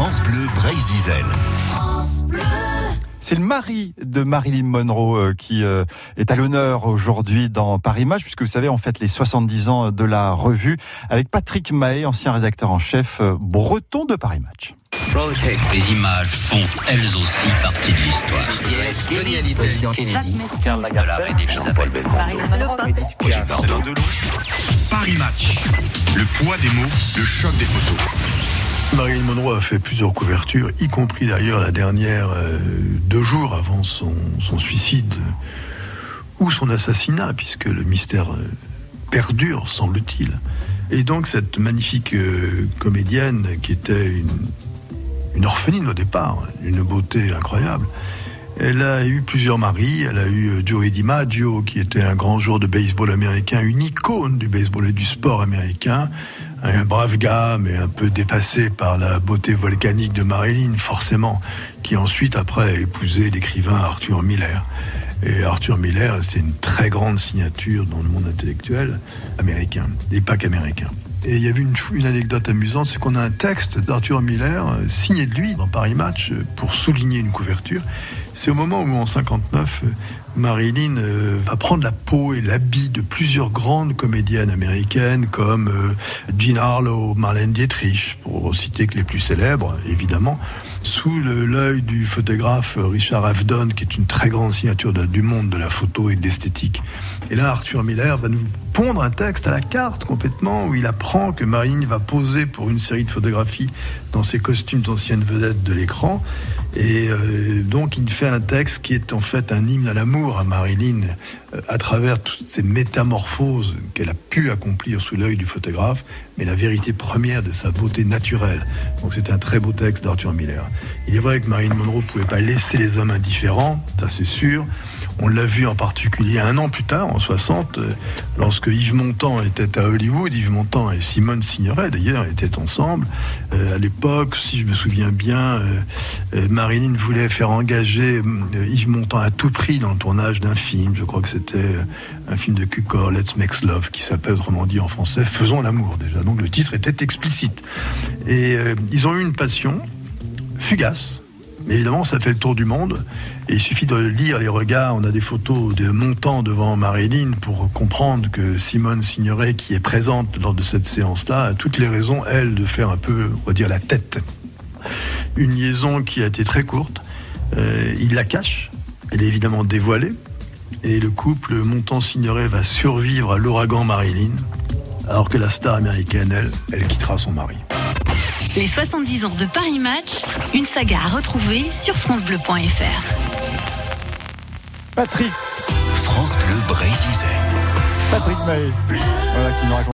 France Bleu Brésil. C'est le mari de Marilyn Monroe euh, qui euh, est à l'honneur aujourd'hui dans Paris Match, puisque vous savez, on fête les 70 ans de la revue avec Patrick Mahé, ancien rédacteur en chef euh, breton de Paris Match. Les images font elles aussi partie de l'histoire. Johnny Hallyday, Kennedy, Karl Lagerfeld, Jean-Paul Paris Match. Le poids des mots, le choc des photos. Marilyn Monroe a fait plusieurs couvertures, y compris d'ailleurs la dernière euh, deux jours avant son, suicide ou son assassinat, puisque le mystère euh, perdure, semble-t-il. Et donc cette magnifique euh, comédienne qui était une, une orpheline au départ, une beauté incroyable, elle a eu plusieurs maris. Elle a eu Joey DiMaggio, qui était un grand joueur de baseball américain, une icône du baseball et du sport américain. Un brave gars, mais un peu dépassé par la beauté volcanique de Marilyn, forcément, qui ensuite, après, a épousé l'écrivain Arthur Miller. Et Arthur Miller, c'est une très grande signature dans le monde intellectuel américain, et pas qu'américain. Et il y avait une, une anecdote amusante, c'est qu'on a un texte d'Arthur Miller euh, signé de lui dans Paris Match euh, pour souligner une couverture. C'est au moment où en 59, euh, Marilyn va prendre la peau et l'habit de plusieurs grandes comédiennes américaines comme Jean Harlow, Marlène Dietrich, pour citer que les plus célèbres, évidemment, sous l'œil du photographe Richard Avedon, qui est une très grande signature du monde de la photo et de l'esthétique. Et là, Arthur Miller va nous pondre un texte à la carte complètement où il apprend que Marine va poser pour une série de photographies dans ses costumes d'anciennes vedettes de l'écran. Et euh, donc il fait un texte qui est en fait un hymne à l'amour à Marilyn euh, à travers toutes ces métamorphoses qu'elle a pu accomplir sous l'œil du photographe, mais la vérité première de sa beauté naturelle. Donc c'est un très beau texte d'Arthur Miller. Il est vrai que Marilyn Monroe ne pouvait pas laisser les hommes indifférents, ça c'est sûr. On l'a vu en particulier un an plus tard, en 60, euh, lorsque Yves Montand était à Hollywood. Yves Montand et Simone Signoret, d'ailleurs, étaient ensemble. Euh, à l'époque, si je me souviens bien, euh, Marilyn voulait faire engager Yves Montand à tout prix dans le tournage d'un film. Je crois que c'était un film de Cukor, Let's Make Love, qui s'appelle autrement dit en français Faisons l'amour déjà. Donc le titre était explicite. Et ils ont eu une passion fugace évidemment, ça fait le tour du monde. Il suffit de lire les regards. On a des photos de montants devant Marilyn pour comprendre que Simone Signoret, qui est présente lors de cette séance-là, a toutes les raisons, elle, de faire un peu, on va dire, la tête. Une liaison qui a été très courte. Euh, il la cache. Elle est évidemment dévoilée. Et le couple Montant-Signoret va survivre à l'ouragan Marilyn, alors que la star américaine, elle, elle quittera son mari. Les 70 ans de Paris Match, une saga à retrouver sur francebleu.fr. Patrick. France Bleu Brésil. Patrick Mahé. Voilà qui nous raconte.